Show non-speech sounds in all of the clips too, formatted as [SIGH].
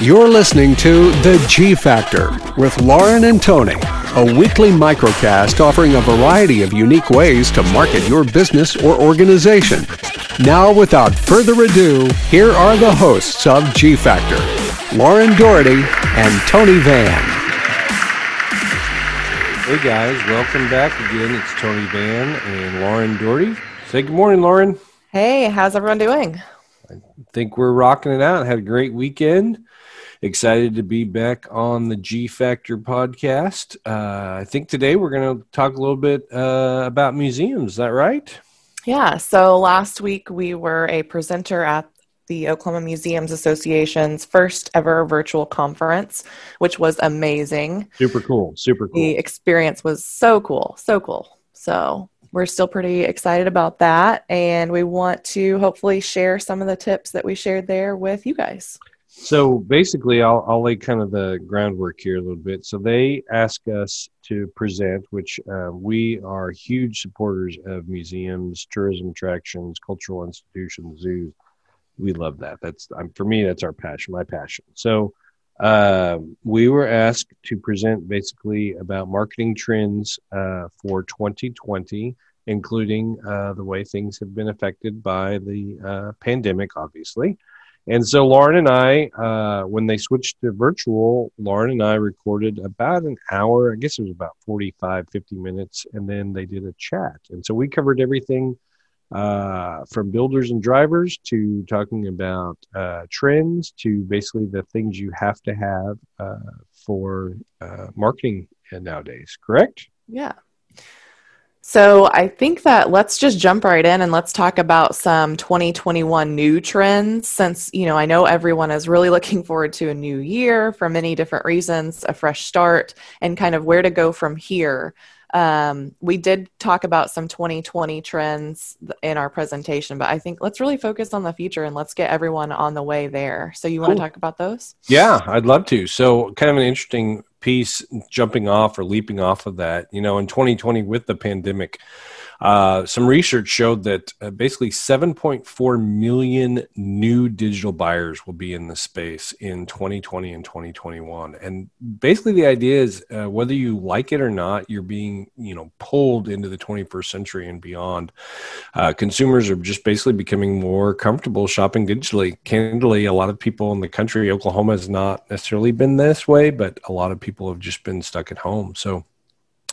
You're listening to The G Factor with Lauren and Tony, a weekly microcast offering a variety of unique ways to market your business or organization. Now, without further ado, here are the hosts of G Factor Lauren Doherty and Tony Van. Hey guys, welcome back again. It's Tony Van and Lauren Doherty. Say good morning, Lauren. Hey, how's everyone doing? I think we're rocking it out. Had a great weekend. Excited to be back on the G Factor podcast. Uh, I think today we're going to talk a little bit uh, about museums. Is that right? Yeah. So last week we were a presenter at the Oklahoma Museums Association's first ever virtual conference, which was amazing. Super cool. Super cool. The experience was so cool. So cool. So we're still pretty excited about that. And we want to hopefully share some of the tips that we shared there with you guys. So basically, I'll, I'll lay kind of the groundwork here a little bit. So they ask us to present, which uh, we are huge supporters of museums, tourism attractions, cultural institutions, zoos. We love that. That's for me. That's our passion. My passion. So uh, we were asked to present basically about marketing trends uh, for 2020, including uh, the way things have been affected by the uh, pandemic, obviously. And so Lauren and I, uh, when they switched to virtual, Lauren and I recorded about an hour, I guess it was about 45, 50 minutes, and then they did a chat. And so we covered everything uh, from builders and drivers to talking about uh, trends to basically the things you have to have uh, for uh, marketing nowadays, correct? Yeah. So I think that let's just jump right in and let's talk about some 2021 new trends since, you know, I know everyone is really [LAUGHS] looking forward to a new year for many different reasons, a fresh start, and kind of where to go from here. Um, we did talk about some 2020 trends in our presentation, but I think let's really focus on the future and let's get everyone on the way there. So, you want to talk about those? Yeah, I'd love to. So, kind of an interesting piece jumping off or leaping off of that. You know, in 2020 with the pandemic, uh, some research showed that uh, basically 7.4 million new digital buyers will be in the space in 2020 and 2021. And basically, the idea is uh, whether you like it or not, you're being you know pulled into the 21st century and beyond. Uh, consumers are just basically becoming more comfortable shopping digitally. Candidly, a lot of people in the country, Oklahoma has not necessarily been this way, but a lot of people have just been stuck at home. So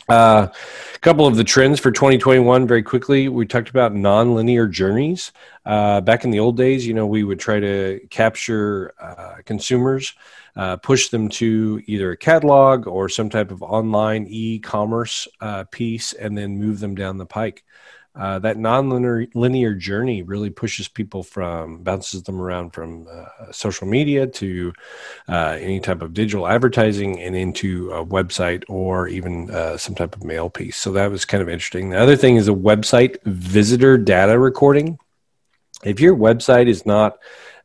uh, a couple of the trends for 2021 very quickly. We talked about non-linear journeys. Uh, back in the old days, you know, we would try to capture uh, consumers, uh, push them to either a catalog or some type of online e-commerce uh, piece, and then move them down the pike uh, that non-linear linear journey really pushes people from bounces them around from uh, social media to uh, any type of digital advertising and into a website or even uh, some type of mail piece. So that was kind of interesting. The other thing is a website visitor data recording. If your website is not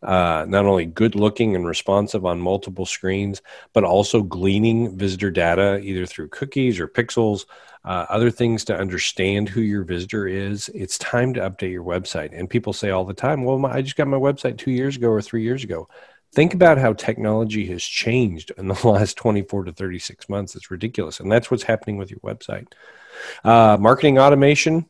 uh, not only good looking and responsive on multiple screens, but also gleaning visitor data either through cookies or pixels, uh, other things to understand who your visitor is. It's time to update your website. And people say all the time, well, my, I just got my website two years ago or three years ago. Think about how technology has changed in the [LAUGHS] last 24 to 36 months. It's ridiculous. And that's what's happening with your website. Uh, marketing automation.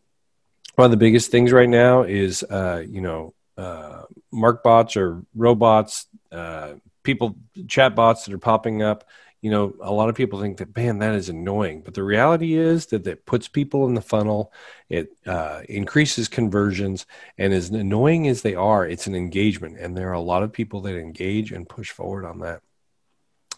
One of the biggest things right now is, uh, you know, uh, mark bots or robots, uh, people, chat bots that are popping up. You know, a lot of people think that, man, that is annoying. But the reality is that it puts people in the funnel, it uh, increases conversions, and as annoying as they are, it's an engagement. And there are a lot of people that engage and push forward on that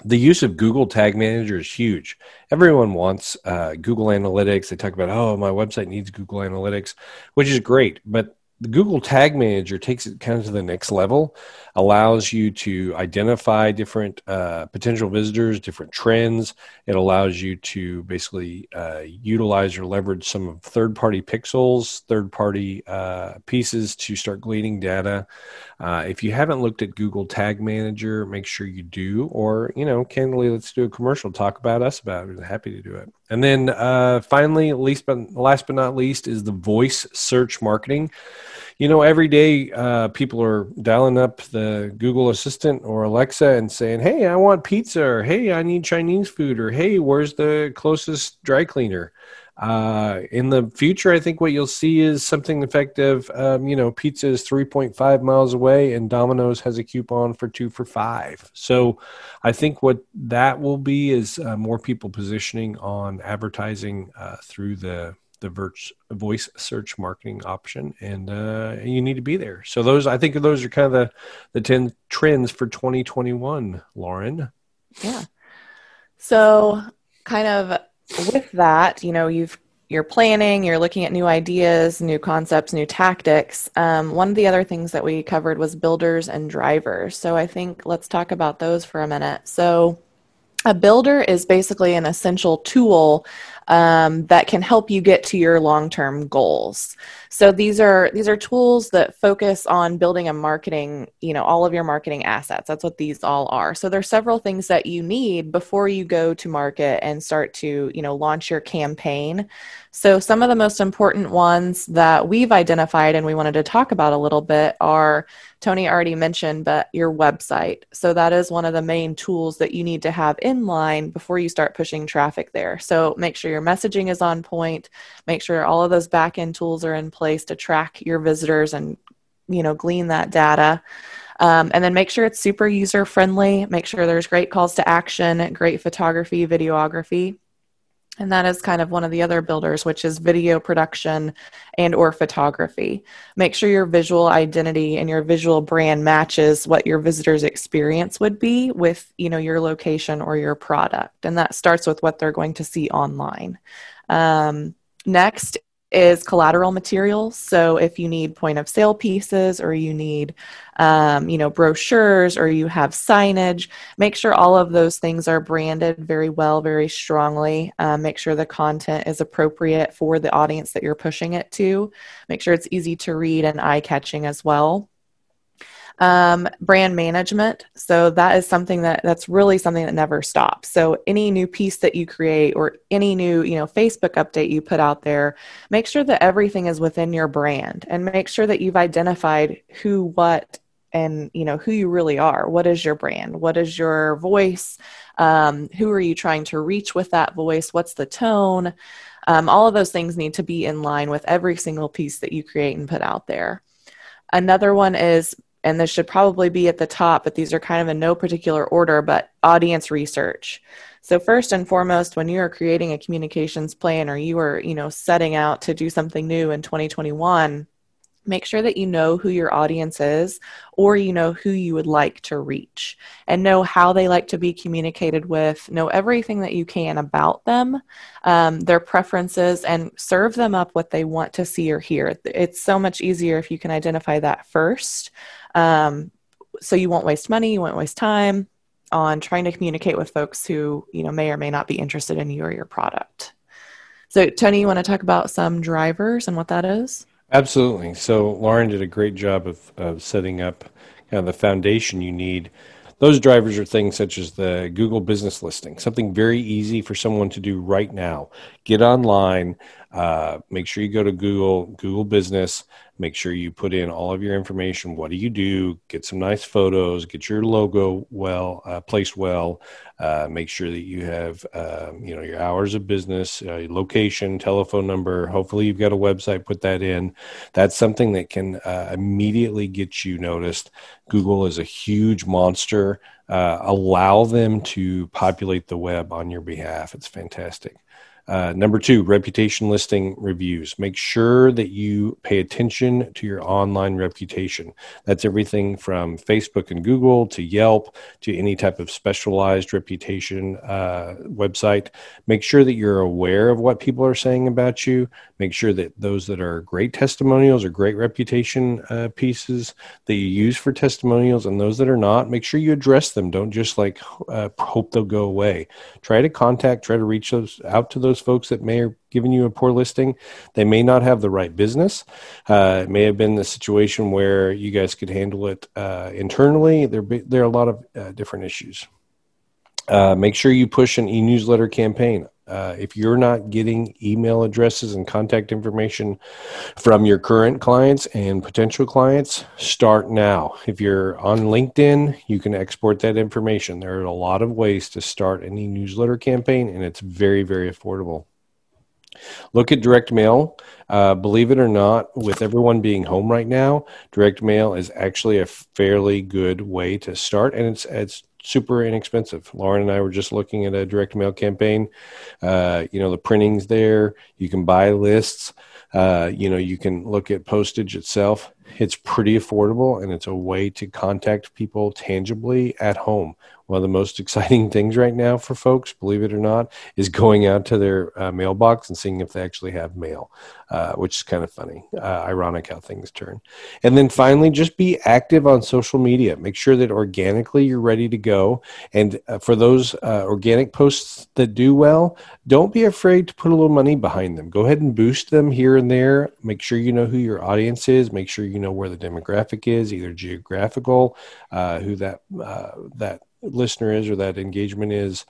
the use of Google Tag Manager is huge. Everyone wants uh, Google Analytics. They talk about, oh, my website needs Google Analytics, which is great. But the Google Tag Manager takes it kind of to the next level, allows you to identify different uh, potential visitors, different trends. It allows you to basically uh, utilize or leverage some of third party pixels, third party uh, pieces to start gleaning data. Uh, if you haven't looked at Google Tag Manager, make sure you do. Or, you know, candidly, let's do a commercial, talk about us about it. I'm happy to do it. And then uh, finally, least but last but not least, is the voice search marketing. You know, every day uh, people are dialing up the Google Assistant or Alexa and saying, "Hey, I want pizza," or "Hey, I need Chinese food," or "Hey, where's the closest dry cleaner?" Uh, in the future, I think what you'll see is something effective. Um, you know, pizza is 3.5 miles away, and Domino's has a coupon for two for five. So, I think what that will be is uh, more people positioning on advertising uh, through the the voice search marketing option, and uh, you need to be there. So, those I think those are kind of the the 10 trends for 2021. Lauren, yeah. So, kind of with that, you know, you've you're planning, you're looking at new ideas, new concepts, new tactics. Um, one of the other things that we covered was builders and drivers. So I think let's talk about those for a minute. So a builder is basically an essential tool um, that can help you get to your long-term goals. So these are these are tools that focus on building a marketing, you know, all of your marketing assets. That's what these all are. So there's several things that you need before you go to market and start to, you know, launch your campaign. So some of the most important ones that we've identified and we wanted to talk about a little bit are Tony already mentioned, but your website. So that is one of the main tools that you need to have in line before you start pushing traffic there. So make sure your messaging is on point, make sure all of those back end tools are in place to track your visitors and you know glean that data. Um, and then make sure it's super user friendly. Make sure there's great calls to action, great photography, videography and that is kind of one of the other builders which is video production and or photography. Make sure your visual identity and your visual brand matches what your visitors experience would be with you know your location or your product. And that starts with what they're going to see online. Um, next is collateral materials. So if you need point of sale pieces or you need, um, you know, brochures or you have signage, make sure all of those things are branded very well, very strongly. Um, make sure the content is appropriate for the audience that you're pushing it to. Make sure it's easy to read and eye catching as well um, brand management. So that is something that that's really something that never stops. So any new piece that you create or any new you know facebook update you put out there make sure that everything is within your brand and make sure that you've identified who what and you know who you really are. What is your brand? What is your voice? Um, who are you trying to reach with that voice? What's the tone? Um, all of those things need to be in line with every single piece that you create and put out there. Another one is and this should probably be at the top, but these are kind of in no particular order, but audience research. So first and foremost, when you are creating a communications plan or you are, you know, setting out to do something new in 2021, make sure that you know who your audience is or you know who you would like to reach and know how they like to be communicated with know everything that you can about them um, their preferences and serve them up what they want to see or hear it's so much easier if you can identify that first um, so you won't waste money, you won't waste time on trying to communicate with folks who you know may or may not be interested in you or your product. So, Tony, you want to talk about some drivers and what that is? Absolutely. So, Lauren did a great job of, of setting up kind of the foundation you need. Those drivers are things such as the Google business listing, something very easy for someone to do right now. Get online, uh, make sure you go to Google, Google Business, Make sure you put in all of your information. What do you do? Get some nice photos. Get your logo well uh, placed well. Uh, make sure that you have um, you know your hours of business, uh, location, telephone number. Hopefully, you've got a website. Put that in. That's something that can uh, immediately get you noticed. Google is a huge monster. Uh, allow them to populate the web on your behalf. It's fantastic. Uh, number two, reputation listing reviews. Make sure that you pay attention to your online reputation. That's everything from Facebook and Google to Yelp to any type of specialized reputation uh, website. Make sure that you're aware of what people are saying about you. Make sure that those that are great testimonials or great reputation uh, pieces that you use for testimonials and those that are not, make sure you address them. Don't just like uh, hope they'll go away. Try to contact, try to reach those out to those those folks that may have given you a poor listing. They may not have the right business. Uh, it may have been the situation where you guys could handle it uh, internally. There, there are a lot of uh, different issues. Uh, make sure you push an e-newsletter campaign. Uh, if you're not getting email addresses and contact information from your current clients and potential clients, start now. If you're on LinkedIn, you can export that information. There are a lot of ways to start any newsletter campaign, and it's very, very affordable. Look at direct mail. Uh, believe it or not, with everyone being home right now, direct mail is actually a fairly good way to start, and it's it's super inexpensive. Lauren and I were just looking at a direct mail campaign. Uh, you know, the printing's there. You can buy lists. Uh, you know, you can look at postage itself. It's pretty affordable, and it's a way to contact people tangibly at home one of the most exciting [LAUGHS] things right now for folks, believe it or not, is going out to their uh, mailbox and seeing if they actually have mail, uh, which is kind of funny. Uh, ironic how things turn. And then finally, just be active on social media. Make sure that organically you're ready to go. And uh, for those uh, organic posts that do well, don't be afraid to put a little money behind them. Go ahead and boost them here and there. Make sure you know who your audience is. Make sure you know where the demographic is, either geographical, uh, who that that listener is or that engagement is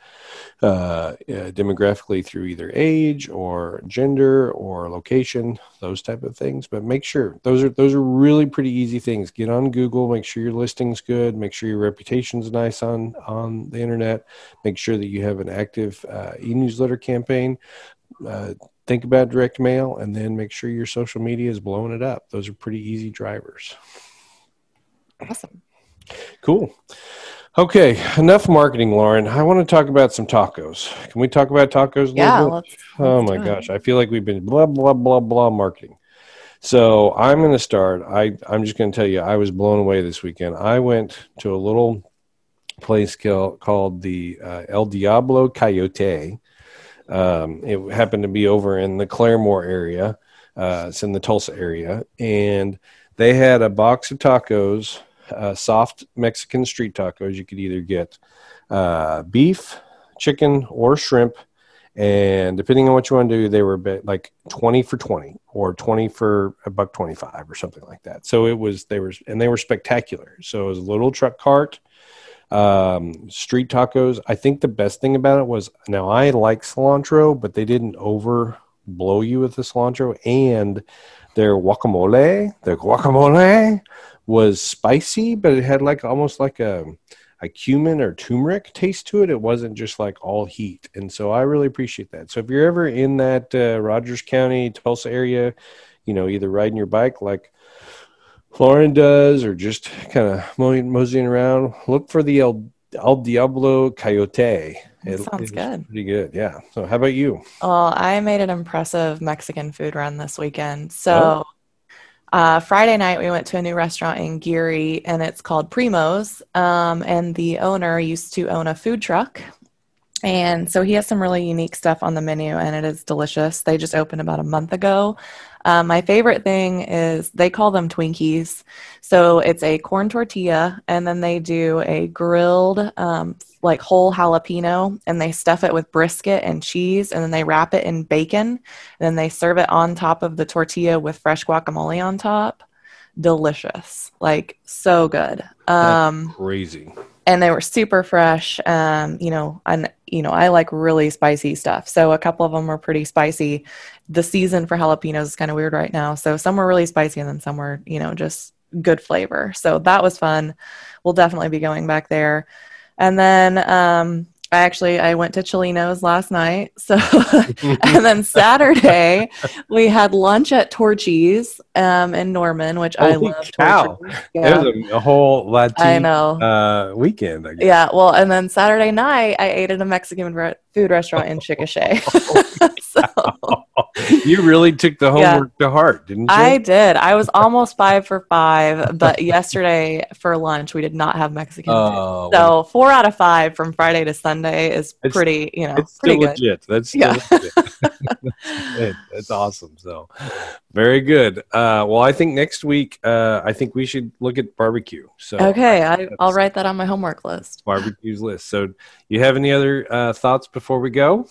uh, uh, demographically through either age or gender or location those type of things. But make sure those are those are really pretty easy things. Get on google make sure your listing's good make sure your reputation's nice on on the internet make sure that you have an active uh, e-newsletter campaign uh, think about direct mail and then make sure your social media is blowing it up. Those are pretty easy drivers. Awesome. Cool Okay, enough marketing, Lauren. I want to talk about some tacos. Can we talk about tacos? yeah. Let's, let's oh my gosh, I feel like we've been blah blah blah blah marketing. So I'm going to start. I I'm just going to tell you, I was blown away this weekend. I went to a little place called the uh, El Diablo Coyote. Um, it happened to be over in the Claremore area. Uh, it's in the Tulsa area, and they had a box of tacos uh, soft Mexican street tacos. You could either get uh, beef, chicken, or shrimp. And depending on what you want to do, they were like 20 for 20 or 20 for a buck 25 or something like that. So it was, they were, and they were spectacular. So it was a little truck cart, um, street tacos. I think the best thing about it was now I like cilantro, but they didn't over blow you with the cilantro and their guacamole, their guacamole was spicy, but it had like almost like a a cumin or turmeric taste to it. It wasn't just like all heat, and so I really appreciate that. So if you're ever in that uh, Rogers County, Tulsa area, you know, either riding your bike like Lauren does, or just kind of moseying around, look for the El, El Diablo Coyote. It, sounds good. Pretty good, yeah. So, how about you? Well, I made an impressive Mexican food run this weekend. So, oh. Uh, Friday night, we went to a new restaurant in Geary, and it's called Primo's. Um, and the owner used to own a food truck, and so he has some really unique stuff on the menu, and it is delicious. They just opened about a month ago. Um, my favorite thing is they call them Twinkies. So it's a corn tortilla, and then they do a grilled, um, like whole jalapeno, and they stuff it with brisket and cheese, and then they wrap it in bacon, and then they serve it on top of the tortilla with fresh guacamole on top. Delicious, like so good. Um, crazy and they were super fresh. Um, you know, and you know, I like really spicy stuff. So a couple of them were pretty spicy. The season for jalapenos is kind of weird right now. So some were really spicy and then some were, you know, just good flavor. So that was fun. We'll definitely be going back there. And then um, I actually I went to Chilino's last night. [LAUGHS] So and then [LAUGHS] Saturday we had lunch at Torchy's um, in Norman, which Holy I love. Cow. Yeah. It was a, whole Latin I know. Uh, weekend. I yeah, well, and then Saturday night I ate at a Mexican re- food restaurant in [LAUGHS] Chickasha. so you really took the homework yeah, to heart, didn't you? I did. I was almost five for five, but yesterday for lunch we did not have Mexican oh, food. So four out of five from Friday to Sunday is pretty, you know, it's pretty still good. legit. That's yeah. legit. [LAUGHS] That's awesome. So very good. Uh, well, I think next week, uh, I think we should look at barbecue. So okay, I, will write that on my homework list. Barbecues list. So, you have any other uh, thoughts before we go?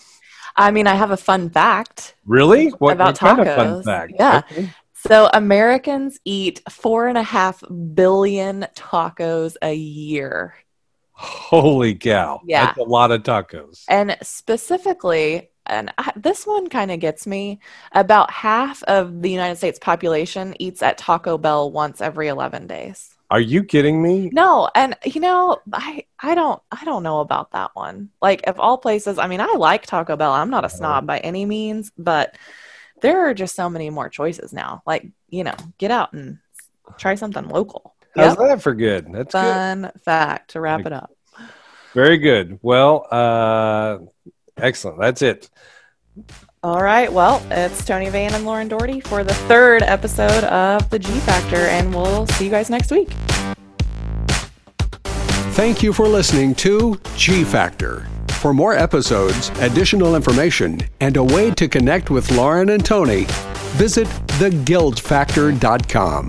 I mean, I have a fun fact. Really? What about what tacos? Kind of fun fact? Yeah. Okay. So Americans eat four and a half billion tacos a year. Holy cow! Yeah, that's a lot of tacos. And specifically, and I, this one kind of gets me. About half of the United States population eats at Taco Bell once every 11 days. Are you kidding me? No, and you know, I I don't I don't know about that one. Like of all places, I mean, I like Taco Bell. I'm not a snob by any means, but there are just so many more choices now. Like, you know, get out and try something local. How's yep. that for good? That's fun good. fact to wrap it up. Very good. Well, uh excellent. That's it. All right. Well, it's Tony Van and Lauren Doherty for the third episode of The G Factor, and we'll see you guys next week. Thank you for listening to G Factor. For more episodes, additional information, and a way to connect with Lauren and Tony, visit theguildfactor.com.